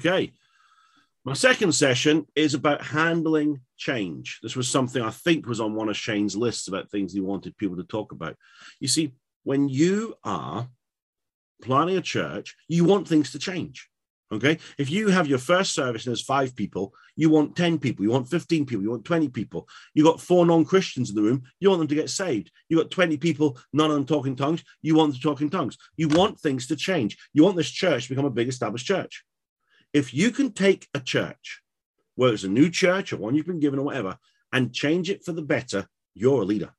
Okay. My second session is about handling change. This was something I think was on one of Shane's lists about things he wanted people to talk about. You see, when you are planning a church, you want things to change. Okay. If you have your first service and there's five people, you want 10 people, you want 15 people, you want 20 people. You got four non Christians in the room, you want them to get saved. You got 20 people, none of them talking tongues, you want them to talk in tongues. You want things to change. You want this church to become a big established church. If you can take a church, whether it's a new church or one you've been given or whatever, and change it for the better, you're a leader.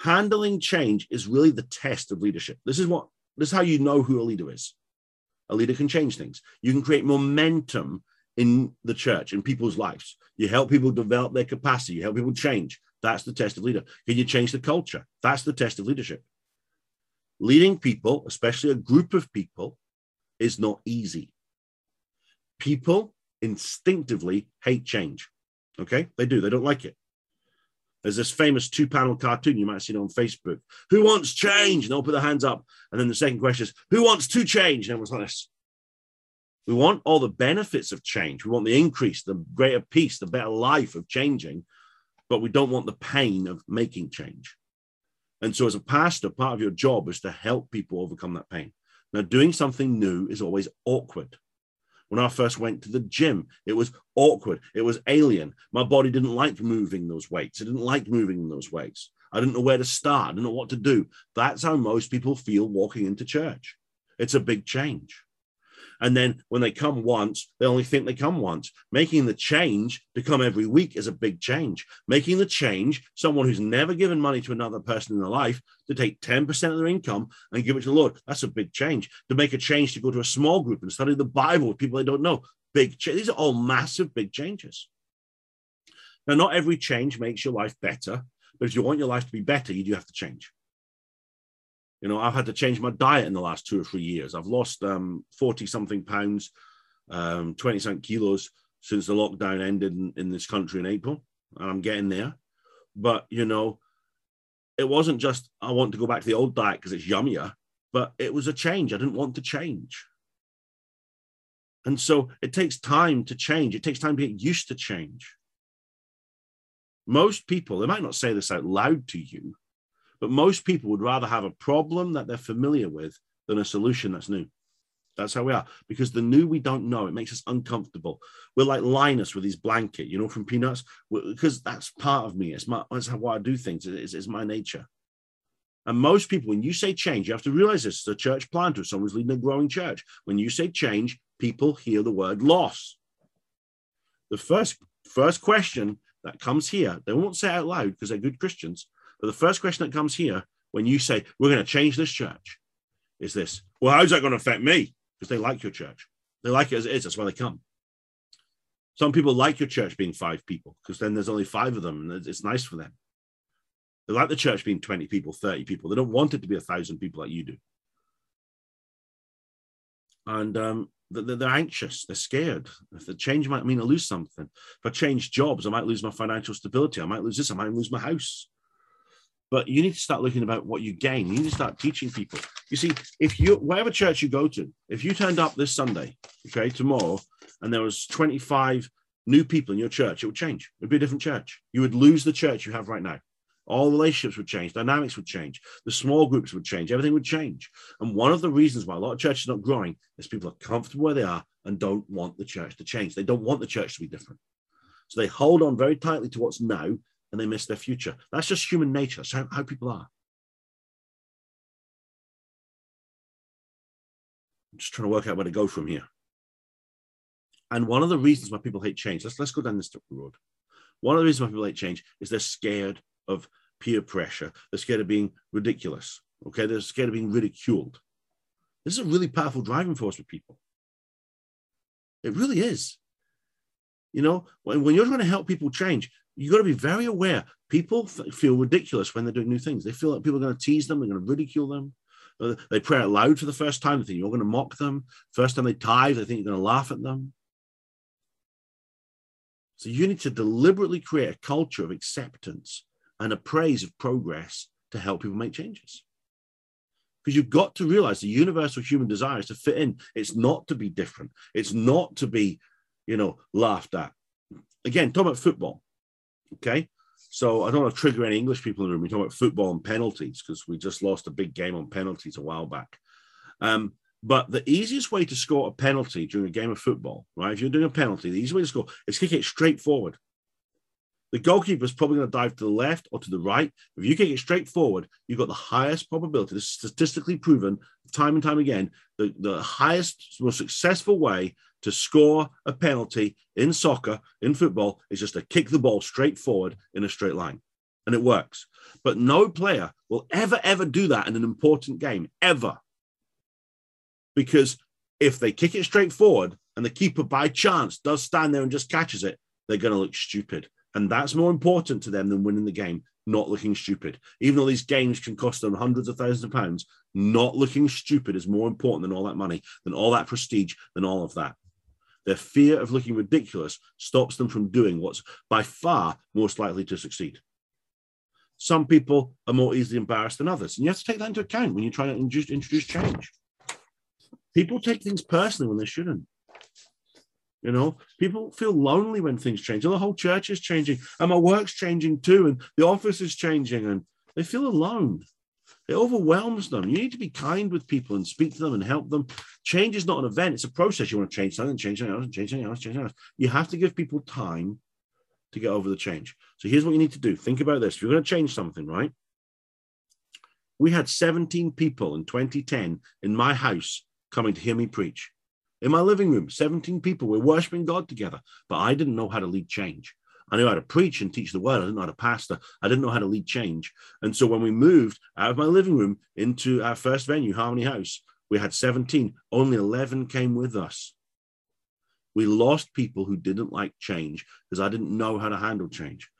Handling change is really the test of leadership. This is what this is how you know who a leader is a leader can change things. You can create momentum in the church, in people's lives. You help people develop their capacity. You help people change. That's the test of leader. Can you change the culture? That's the test of leadership. Leading people, especially a group of people, is not easy. People instinctively hate change. Okay, they do. They don't like it. There's this famous two panel cartoon you might have seen on Facebook. Who wants change? And they'll put their hands up. And then the second question is, who wants to change? And everyone's like this. We want all the benefits of change. We want the increase, the greater peace, the better life of changing, but we don't want the pain of making change. And so, as a pastor, part of your job is to help people overcome that pain. Now, doing something new is always awkward. When I first went to the gym, it was awkward. It was alien. My body didn't like moving those weights. It didn't like moving those weights. I didn't know where to start. I didn't know what to do. That's how most people feel walking into church. It's a big change. And then when they come once, they only think they come once. Making the change to come every week is a big change. Making the change, someone who's never given money to another person in their life, to take 10% of their income and give it to the Lord, that's a big change. To make a change to go to a small group and study the Bible with people they don't know, big change. These are all massive, big changes. Now, not every change makes your life better, but if you want your life to be better, you do have to change. You know, I've had to change my diet in the last two or three years. I've lost um, 40 something pounds, um, 20 something kilos since the lockdown ended in, in this country in April. And I'm getting there. But, you know, it wasn't just I want to go back to the old diet because it's yummier, but it was a change. I didn't want to change. And so it takes time to change. It takes time to get used to change. Most people, they might not say this out loud to you, but most people would rather have a problem that they're familiar with than a solution that's new. That's how we are. Because the new we don't know, it makes us uncomfortable. We're like Linus with his blanket, you know, from Peanuts, because that's part of me. It's my that's how I do things. It's, it's my nature. And most people, when you say change, you have to realize this: as a church planter, someone who's leading a growing church. When you say change, people hear the word loss. The first first question that comes here, they won't say out loud because they're good Christians. But the first question that comes here when you say, we're going to change this church, is this Well, how's that going to affect me? Because they like your church. They like it as it is. That's why they come. Some people like your church being five people because then there's only five of them and it's nice for them. They like the church being 20 people, 30 people. They don't want it to be a thousand people like you do. And um, they're anxious, they're scared. If the change might mean I lose something. If I change jobs, I might lose my financial stability. I might lose this. I might lose my house. But you need to start looking about what you gain. You need to start teaching people. You see, if you whatever church you go to, if you turned up this Sunday, okay, tomorrow, and there was 25 new people in your church, it would change. It would be a different church. You would lose the church you have right now. All relationships would change, dynamics would change, the small groups would change, everything would change. And one of the reasons why a lot of churches are not growing is people are comfortable where they are and don't want the church to change. They don't want the church to be different. So they hold on very tightly to what's now and they miss their future. That's just human nature. So how, people are. I'm just trying to work out where to go from here. And one of the reasons why people hate change, let's, let's go down this road. One of the reasons why people hate change is they're scared of peer pressure. They're scared of being ridiculous. Okay. They're scared of being ridiculed. This is a really powerful driving force for people. It really is. You know, when, when you're trying to help people change, you got to be very aware. People f- feel ridiculous when they're doing new things. They feel like people are going to tease them, they're going to ridicule them. Uh, they pray out loud for the first time. They think you're going to mock them. First time they tithe, they think you're going to laugh at them. So you need to deliberately create a culture of acceptance and a praise of progress to help people make changes. because you've got to realize the universal human desire is to fit in. It's not to be different. It's not to be, you know, laughed at. Again, talking about football. Okay. So I don't want to trigger any English people in the room. We talk about football and penalties because we just lost a big game on penalties a while back. Um, but the easiest way to score a penalty during a game of football, right? If you're doing a penalty, the easiest way to score is kick it straight forward. The goalkeeper is probably going to dive to the left or to the right. If you kick it straight forward, you've got the highest probability, this is statistically proven time and time again, the, the highest, most successful way to score a penalty in soccer, in football, is just to kick the ball straight forward in a straight line. And it works. But no player will ever, ever do that in an important game, ever. Because if they kick it straight forward and the keeper by chance does stand there and just catches it, they're going to look stupid. And that's more important to them than winning the game, not looking stupid. Even though these games can cost them hundreds of thousands of pounds, not looking stupid is more important than all that money, than all that prestige, than all of that. Their fear of looking ridiculous stops them from doing what's by far most likely to succeed. Some people are more easily embarrassed than others. And you have to take that into account when you're trying to introduce, introduce change. People take things personally when they shouldn't. You know, people feel lonely when things change. The whole church is changing, and my work's changing too, and the office is changing, and they feel alone. It overwhelms them. You need to be kind with people and speak to them and help them. Change is not an event, it's a process. You want to change something, change something else, change something else, change something else. You have to give people time to get over the change. So here's what you need to do. Think about this. If you're going to change something, right? We had 17 people in 2010 in my house coming to hear me preach in my living room, 17 people were worshiping God together, but I didn't know how to lead change. I knew how to preach and teach the word. I didn't know how to pastor. I didn't know how to lead change. And so when we moved out of my living room into our first venue, Harmony House, we had 17. Only 11 came with us. We lost people who didn't like change because I didn't know how to handle change.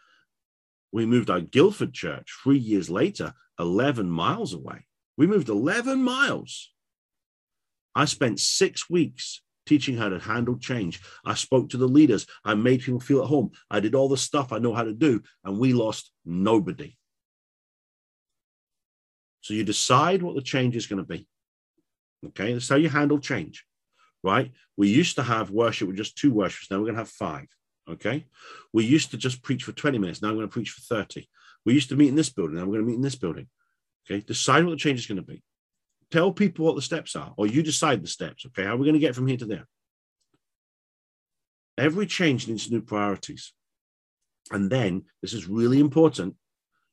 We moved our Guildford church three years later, 11 miles away. We moved 11 miles I spent six weeks teaching how to handle change. I spoke to the leaders. I made people feel at home. I did all the stuff I know how to do, and we lost nobody. So you decide what the change is going to be. Okay, that's how you handle change, right? We used to have worship with just two worshippers. Now we're going to have five. Okay, we used to just preach for 20 minutes. Now I'm going to preach for 30. We used to meet in this building. Now we're going to meet in this building. Okay, decide what the change is going to be. Tell people what the steps are, or you decide the steps. Okay, how are we going to get from here to there? Every change needs new priorities. And then, this is really important,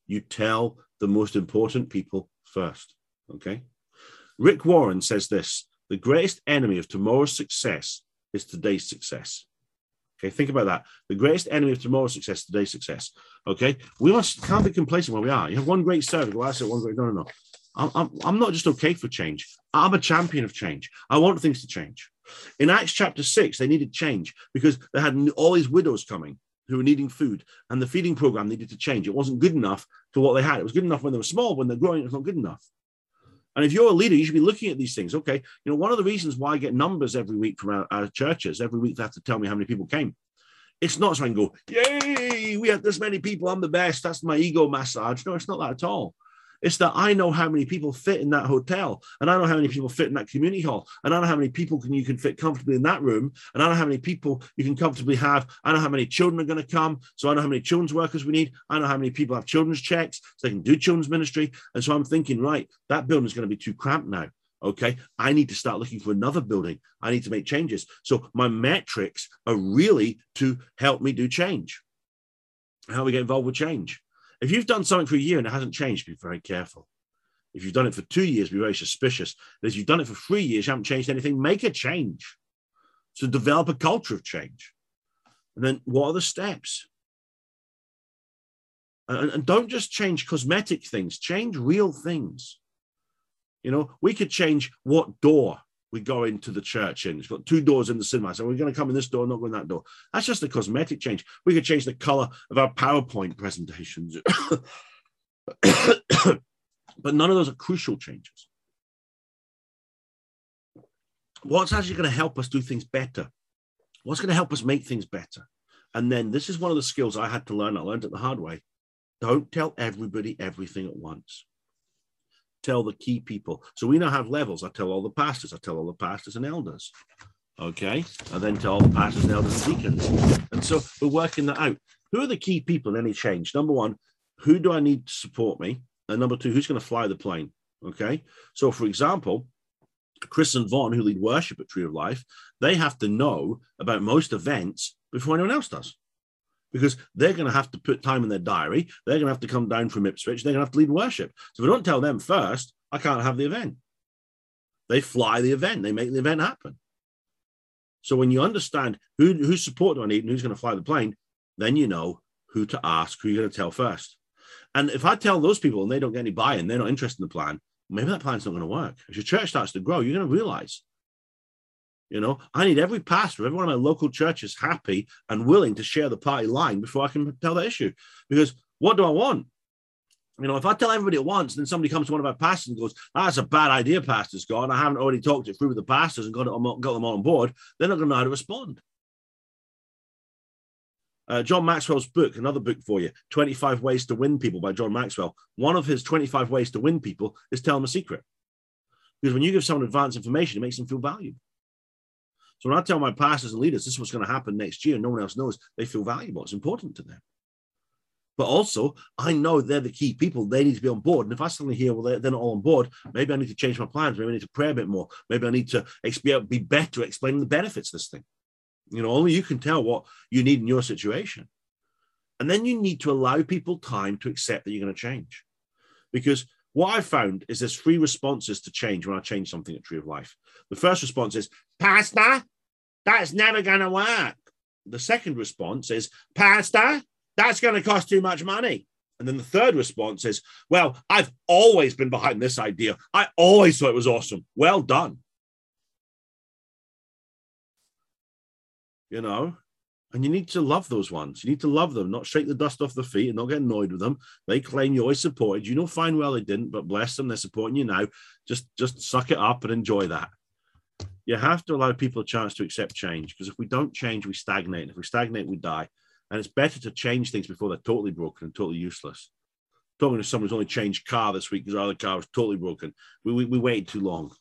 you tell the most important people first. Okay. Rick Warren says this the greatest enemy of tomorrow's success is today's success. Okay, think about that. The greatest enemy of tomorrow's success, today's success. Okay, we must can't be complacent where we are. You have one great service. Well, I said one great. No, no, no. I'm, I'm, not just okay for change. I'm a champion of change. I want things to change. In Acts chapter six, they needed change because they had all these widows coming who were needing food, and the feeding program needed to change. It wasn't good enough for what they had. It was good enough when they were small. When they're growing, it's not good enough. And if you're a leader, you should be looking at these things. Okay, you know, one of the reasons why I get numbers every week from our, our churches, every week they have to tell me how many people came. It's not so I can go, yay, we had this many people, I'm the best. That's my ego massage. No, it's not that at all. It's that I know how many people fit in that hotel, and I know how many people fit in that community hall, and I know how many people can you can fit comfortably in that room, and I know how many people you can comfortably have. I know how many children are going to come, so I know how many children's workers we need. I know how many people have children's checks, so they can do children's ministry. And so I'm thinking, right, that building is going to be too cramped now. Okay, I need to start looking for another building. I need to make changes. So my metrics are really to help me do change. How we get involved with change. If you've done something for a year and it hasn't changed, be very careful. If you've done it for two years, be very suspicious. But if you've done it for three years, you haven't changed anything, make a change. So develop a culture of change. And then what are the steps? And, and don't just change cosmetic things, change real things. You know, we could change what door we go into the church in. It's got two doors in the cinema. So we're going to come in this door, not go in that door. That's just a cosmetic change. We could change the color of our PowerPoint presentations. but none of those are crucial changes. What's actually going to help us do things better? What's going to help us make things better? And then this is one of the skills I had to learn. I learned it the hard way. Don't tell everybody everything at once. Tell the key people. So we now have levels. I tell all the pastors, I tell all the pastors and elders. Okay. And then tell all the pastors and elders and deacons. And so we're working that out. Who are the key people in any change? Number one, who do I need to support me? And number two, who's going to fly the plane? Okay. So, for example, Chris and Vaughn, who lead worship at Tree of Life, they have to know about most events before anyone else does. Because they're going to have to put time in their diary. They're going to have to come down from Ipswich. They're going to have to lead worship. So if I don't tell them first, I can't have the event. They fly the event, they make the event happen. So when you understand who, whose support do I need and who's going to fly the plane, then you know who to ask, who you're going to tell first. And if I tell those people and they don't get any buy-in, they're not interested in the plan, maybe that plan's not going to work. As your church starts to grow, you're going to realize, you know, I need every pastor, every one of my local churches happy and willing to share the party line before I can tell that issue. Because what do I want? You know, if I tell everybody at once, then somebody comes to one of our pastors and goes, "That's a bad idea, Pastor Scott. I haven't already talked it through with the pastors and got it, got them all on board." They're not going to know how to respond. Uh, John Maxwell's book, another book for you 25 Ways to Win People by John Maxwell. One of his 25 ways to win people is tell them a secret. Because when you give someone advanced information, it makes them feel valued. So when I tell my pastors and leaders this is what's going to happen next year, and no one else knows, they feel valuable. It's important to them. But also, I know they're the key people. They need to be on board. And if I suddenly hear, well, they're, not all on board, maybe I need to change my plans. Maybe I need to pray a bit more. Maybe I need to be better explaining the benefits of this thing. You know, only you can tell what you need in your situation. And then you need to allow people time to accept that you're going to change. Because what I found is there's three responses to change when I change something at Tree of Life. The first response is, Pastor, that's never going to work. The second response is, Pastor, that's going to cost too much money. And then the third response is, Well, I've always been behind this idea. I always thought it was awesome. Well done. you know, and you need to love those ones. You need to love them, not shake the dust off the feet and not get annoyed with them. They claim you always supported you. Know fine well they didn't, but bless them, they're supporting you now. Just just suck it up and enjoy that. You have to allow people a chance to accept change because if we don't change, we stagnate. And if we stagnate, we die. And it's better to change things before they're totally broken and totally useless. Talking to someone who's only changed car this week because our other car was totally broken. We, we, we waited too long.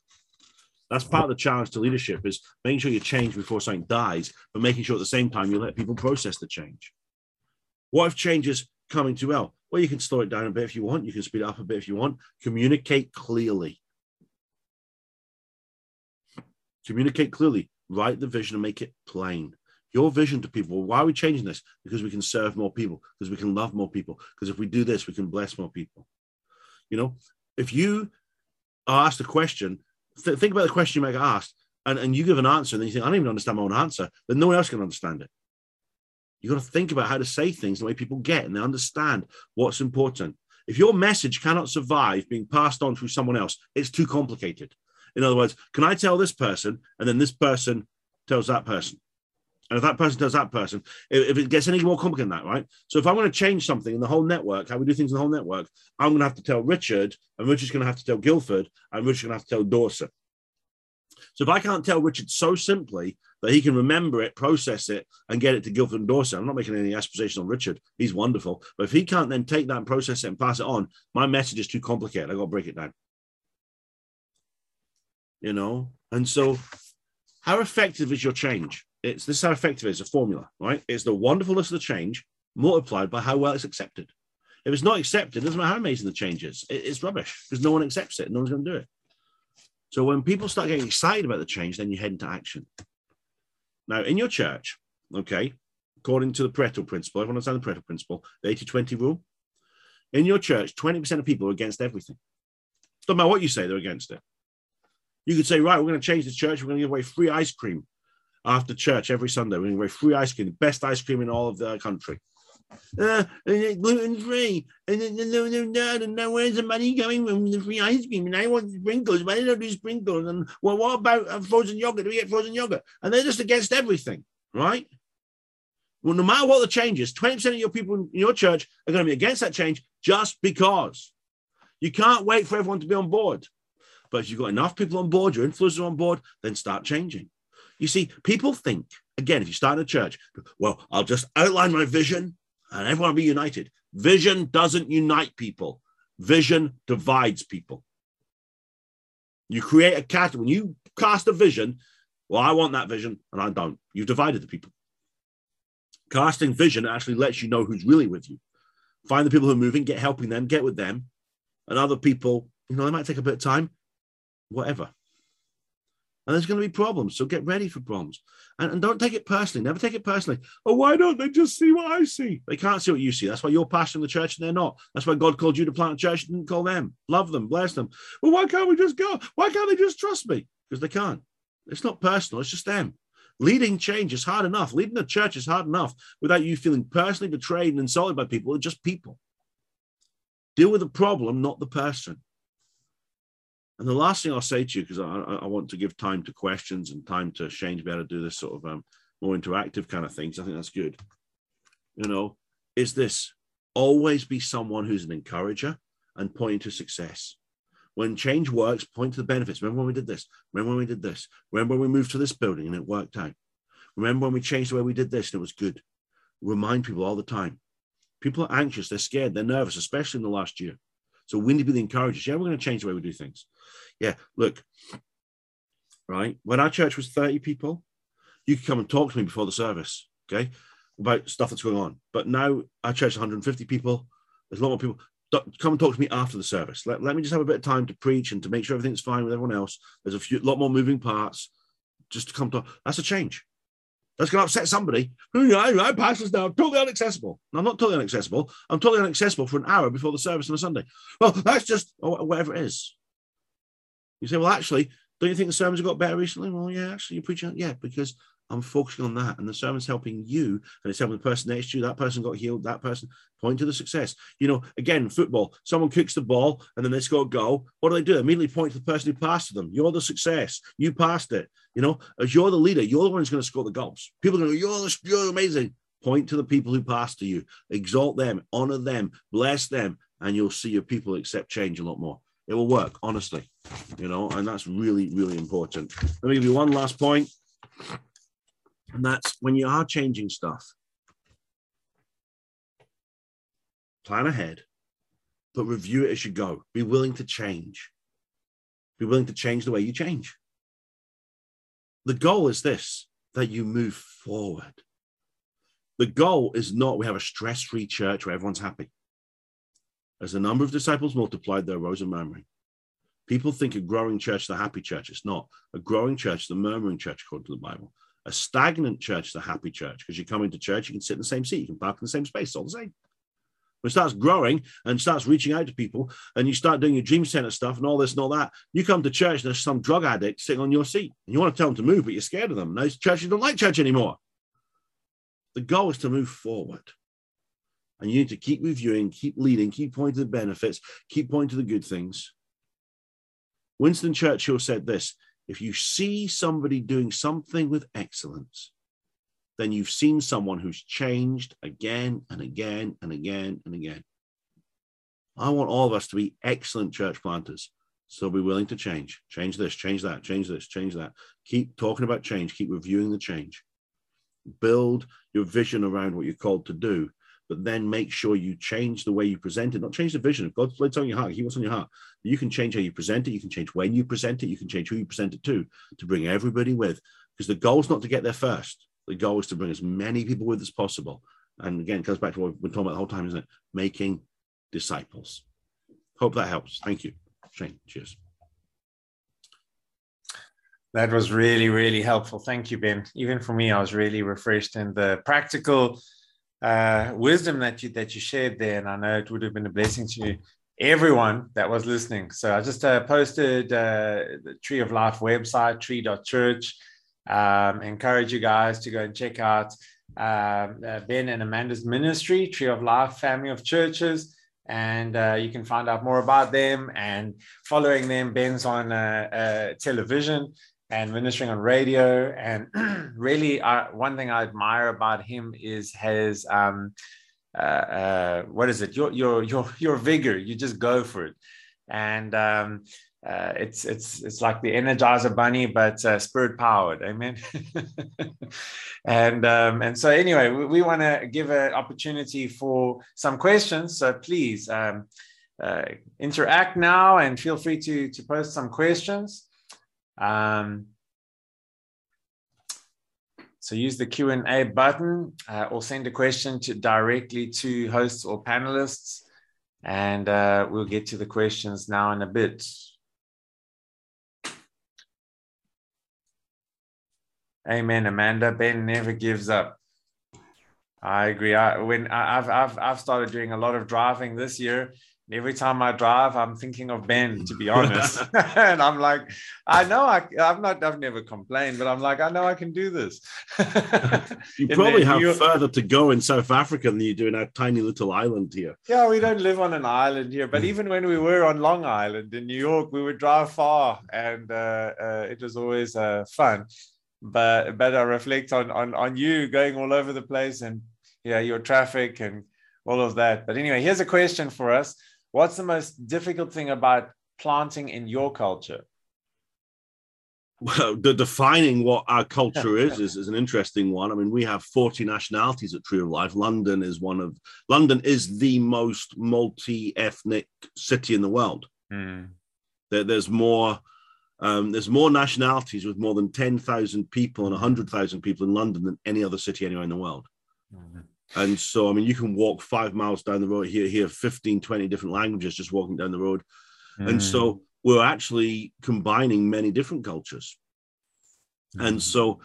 That's part of the challenge to leadership is making sure you change before something dies, but making sure at the same time you let people process the change. What if change is coming too well? Well, you can slow it down a bit if you want. You can speed it up a bit if you want. Communicate clearly. Communicate clearly. Write the vision and make it plain. Your vision to people. Why are we changing this? Because we can serve more people, because we can love more people, because if we do this, we can bless more people. You know, if you are asked a question th- think about the question you might get asked, and, and you give an answer, and then you think, I don't even understand my own answer, then no one else can understand it. You've got to think about how to say things the way people get and they understand what's important. If your message cannot survive being passed on through someone else, it's too complicated. In other words, can I tell this person and then this person tells that person? And if that person tells that person, if, it gets any more complicated than that, right? So if I'm going to change something in the whole network, how we do things in the whole network, I'm going to have to tell Richard, and Richard's going to have to tell Guildford, and Richard's going to have to tell Dorset. So if I can't tell Richard so simply that he can remember it, process it, and get it to Guildford and Dorset, I'm not making any aspiration on Richard. He's wonderful. But if he can't then take that and process it and pass it on, my message is too complicated. I've got to break it down. You know? And so, how effective is your change? it's this is how effective it is a formula, right? It's the wonderfulness of the change multiplied by how well it's accepted. If it's not accepted, it doesn't matter how amazing the change is, it's rubbish because no one accepts it. No one's going to do it. So when people start getting excited about the change, then you head into action. Now, in your church, okay, according to the Pareto principle, everyone understands the Pareto principle, the 80 20 rule. In your church, 20% of people are against everything. Doesn't matter what you say, they're against it. You could say, right, we're going to change the church, we're going to give away free ice cream after church every Sunday. We're going to give away free ice cream, the best ice cream in all of the country. Uh, gluten free. And no, no, no, no, where's the money going from the free ice cream? And I want sprinkles, I don't do sprinkles. And well, what about uh, frozen yogurt? Do we get frozen yogurt? And they're just against everything, right? Well, no matter what the change is, 20% of your people in your church are going to be against that change just because. You can't wait for everyone to be on board. But if you've got enough people on board, your influencers on board, then start changing. You see, people think, again, if you start a church, well, I'll just outline my vision and everyone will be united. Vision doesn't unite people, vision divides people. You create a cat when you cast a vision. Well, I want that vision, and I don't. You've divided the people. Casting vision actually lets you know who's really with you. Find the people who are moving, get helping them, get with them, and other people. You know, they might take a bit of time, whatever. And there's going to be problems. So get ready for problems. And, and don't take it personally. Never take it personally. Oh, why don't they just see what I see? They can't see what you see. That's why you're pastoring the church and they're not. That's why God called you to plant a church and didn't call them. Love them, bless them. Well, why can't we just go? Why can't they just trust me? Because they can't. It's not personal, it's just them. Leading change is hard enough. Leading a church is hard enough without you feeling personally betrayed and insulted by people. They're just people. Deal with the problem, not the person. And the last thing I'll say to you, because I, I, want to give time to questions and time to Shane to be able to do this sort of um, more interactive kind of things. I think that's good. You know, is this always be someone who's an encourager and pointing to success. When change works, point to the benefits. Remember when we did this? Remember when we did this? Remember when we moved to this building and it worked out? Remember when we changed the way we did this and it was good? Remind people all the time. People are anxious, they're scared, they're nervous, especially in the last year. So we need to be the encouragers. Yeah, we're going to change the way we do things. Yeah, look, right? When our church was 30 people, you could come and talk to me before the service, okay, about stuff that's going on. But now our church is 150 people. There's a lot more people. Come and talk to me after the service. Let, let me just have a bit of time to preach and to make sure everything's fine with everyone else. There's a few, lot more moving parts. Just to come talk. That's a change. That's going to upset somebody. I pastors now totally inaccessible. No, I'm not totally inaccessible. I'm totally inaccessible for an hour before the service on a Sunday. Well, that's just oh, whatever it is. You say, well, actually, don't you think the sermons have got better recently? Well, yeah, actually, you're preaching, yeah, because I'm focusing on that, and the sermon's helping you, and it's helping the person next to you. That person got healed. That person point to the success. You know, again, football. Someone kicks the ball, and then they score a goal. What do they do? Immediately point to the person who passed to them. You're the success. You passed it. You know, as you're the leader, you're the one who's going to score the goals. People are going to go, you're, you're amazing. Point to the people who passed to you, exalt them, honor them, bless them, and you'll see your people accept change a lot more. It will work, honestly, you know, and that's really, really important. Let me give you one last point, and that's when you are changing stuff, plan ahead, but review it as you go. Be willing to change. Be willing to change the way you change. The goal is this that you move forward. The goal is not we have a stress free church where everyone's happy. As the number of disciples multiplied, there arose a murmuring. People think a growing church a happy church. It's not. A growing church a murmuring church, according to the Bible. A stagnant church is a happy church because you come into church, you can sit in the same seat, you can park in the same space, all the same. It starts growing and starts reaching out to people, and you start doing your dream center stuff and all this and all that, you come to church there's some drug addict sitting on your seat, and you want to tell them to move, but you're scared of them. Those churches don't like church anymore. The goal is to move forward. And you need to keep reviewing, keep leading, keep pointing to the benefits, keep pointing to the good things. Winston Churchill said this if you see somebody doing something with excellence, then you've seen someone who's changed again and again and again and again. I want all of us to be excellent church planters. So be willing to change, change this, change that, change this, change that. Keep talking about change, keep reviewing the change. Build your vision around what you're called to do, but then make sure you change the way you present it, not change the vision. If God's laid on your heart, He wants on your heart. You can change how you present it, you can change when you present it, you can change who you present it to, to bring everybody with. Because the goal is not to get there first. The goal is to bring as many people with as possible. And again, it comes back to what we've been talking about the whole time, isn't it? Making disciples. Hope that helps. Thank you. Shane, cheers. That was really, really helpful. Thank you, Ben. Even for me, I was really refreshed in the practical uh, wisdom that you that you shared there, and I know it would have been a blessing to everyone that was listening. So I just uh, posted uh, the Tree of Life website, tree.church. Um, encourage you guys to go and check out um, uh, Ben and Amanda's ministry, Tree of Life Family of Churches. And uh, you can find out more about them and following them. Ben's on uh, television and ministering on radio. And really, one thing I admire about him is his um, uh, uh, what is it? Your your your your vigor. You just go for it, and um, uh, it's it's it's like the Energizer Bunny, but uh, spirit powered. Amen. and um, and so anyway, we, we want to give an opportunity for some questions. So please. Um, uh, interact now and feel free to, to post some questions. Um, so use the Q&A button uh, or send a question to directly to hosts or panelists. And uh, we'll get to the questions now in a bit. Amen, Amanda. Ben never gives up. I agree. I, when I, I've, I've, I've started doing a lot of driving this year, every time I drive, I'm thinking of Ben, to be honest. and I'm like, I know I, I'm not, I've never complained, but I'm like, I know I can do this. you probably have you, further to go in South Africa than you do in our tiny little island here. Yeah, we don't live on an island here, but even when we were on Long Island in New York, we would drive far and uh, uh, it was always uh, fun. But, but I reflect on, on, on you going all over the place and yeah, your traffic and all of that. But anyway, here's a question for us What's the most difficult thing about planting in your culture? Well, the defining what our culture is, is is an interesting one. I mean, we have 40 nationalities at Tree of Life. London is one of London is the most multi-ethnic city in the world. Mm. There, there's more um, there's more nationalities with more than 10,000 people and 100,000 people in London than any other city anywhere in the world. Mm. And so, I mean, you can walk five miles down the road here, hear 15, 20 different languages just walking down the road. Mm. And so hmm. we're actually combining many different cultures. Mm. And so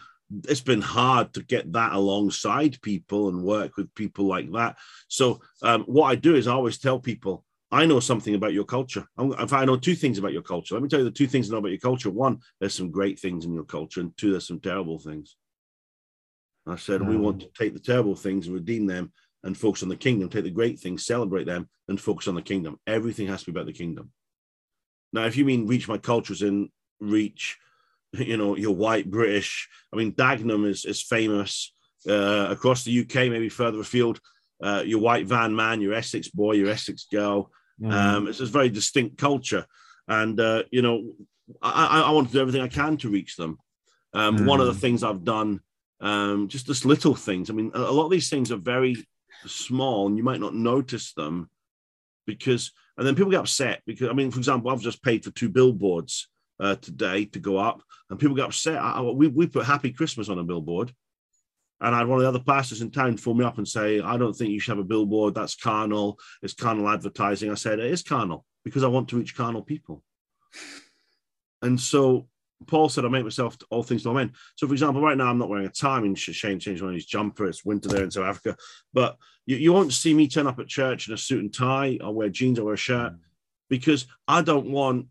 it's been hard to get that alongside people and work with people like that. So um, what I do is I always tell people, I know something about your culture. If I know two things about your culture, let me tell you the two things I know about your culture. One, there's some great things in your culture, and two, there's some terrible things. I said, mm. we want to take the terrible things and redeem them and focus on the kingdom, take the great things, celebrate them, and focus on the kingdom. Everything has to be about the kingdom. Now, if you mean reach my cultures in reach, you know, you're white British. I mean, Dagenham is, is famous uh, across the UK, maybe further afield. Uh, your white van man, your Essex boy, your Essex girl. Mm. Um, it's a very distinct culture. And, uh, you know, I, I, want to do everything I can to reach them. Um, mm. One of the things I've done um, just just little things. I mean, a, lot of these things are very small, and you might not notice them because, and then people get upset because, I mean, for example, I've just paid for two billboards uh, today to go up, and people get upset. I, I, we we put Happy Christmas on a billboard. And I had one of the other pastors in town phone me up and say, I don't think you should have a billboard. That's carnal. It's carnal advertising. I said, it is carnal because I want to reach carnal people. And so Paul said, I make myself all things to all men. So, for example, right now I'm not wearing a tie. I mean, Shane changed one of his jumper. It's winter there in South Africa. But you, you won't see me turn up at church in a suit and tie. I'll wear jeans, I'll wear a shirt mm. because I don't want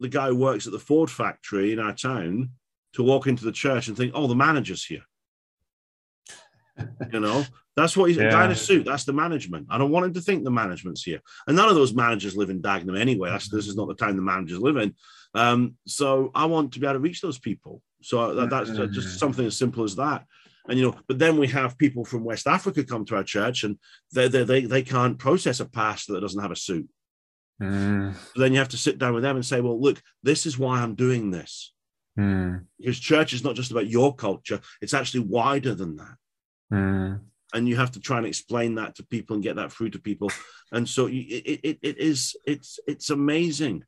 the guy who works at the Ford factory in our town to walk into the church and think, oh, the manager's here. you know, that's what he's yeah. a guy in a suit. That's the management. I don't want him to think the management's here. And none of those managers live in Dagenham anyway. That's, this is not the town the managers live in. Um, so I want to be able to reach those people. So that, that's mm-hmm. just something as simple as that. And you know, but then we have people from West Africa come to our church, and they they they, they can't process a pastor that doesn't have a suit. Mm. So then you have to sit down with them and say, well, look, this is why I'm doing this. Mm. Because church is not just about your culture; it's actually wider than that. Mm. And you have to try and explain that to people and get that through to people. And so you, it, it, it is it's it's amazing.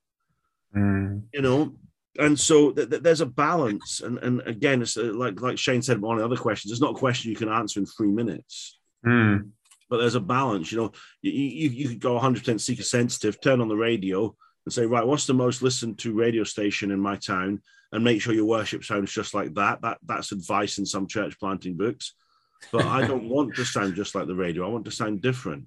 Mm. you know and so th- th- there's a balance. And and again it's uh, like like shane said one of the other questions it's not a question you can answer in three minutes. Mm. but there's a balance you know. You, you, you could go 100% seeker sensitive turn on the radio and say right what's the most listened to radio station in my town? And make sure your worship sounds just like that. That that's advice in some church planting books but i don't want to sound just like the radio i want to sound different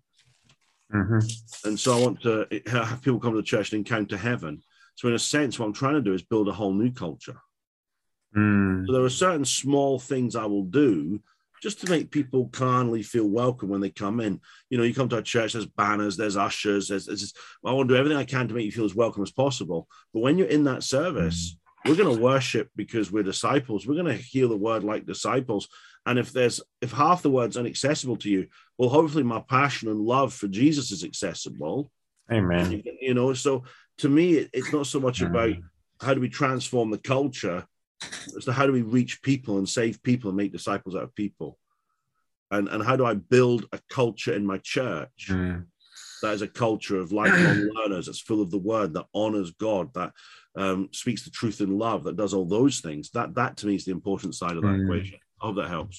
mm-hmm. and so i want to have people come to the church and encounter heaven so, in a sense, what I'm trying to do is build a whole new culture. Mm. So, there are certain small things I will do just to make people carnally feel welcome when they come in. You know, you come to a church, there's banners, there's ushers, there's, there's I want to do everything I can to make you feel as welcome as possible. But when you're in that service, mm. we're going to worship because we're disciples. We're going to hear the word like disciples. And if there's if half the word's inaccessible to you, well, hopefully my passion and love for Jesus is accessible. Amen. You know, so to me, it's not so much about how do we transform the culture, as to how do we reach people and save people and make disciples out of people, and and how do I build a culture in my church. Mm. that is a culture of lifelong learners that's full of the word that honors God, that um, speaks the truth in love, that does all those things. That that to me is the important side of that Mm. equation. I hope that helps.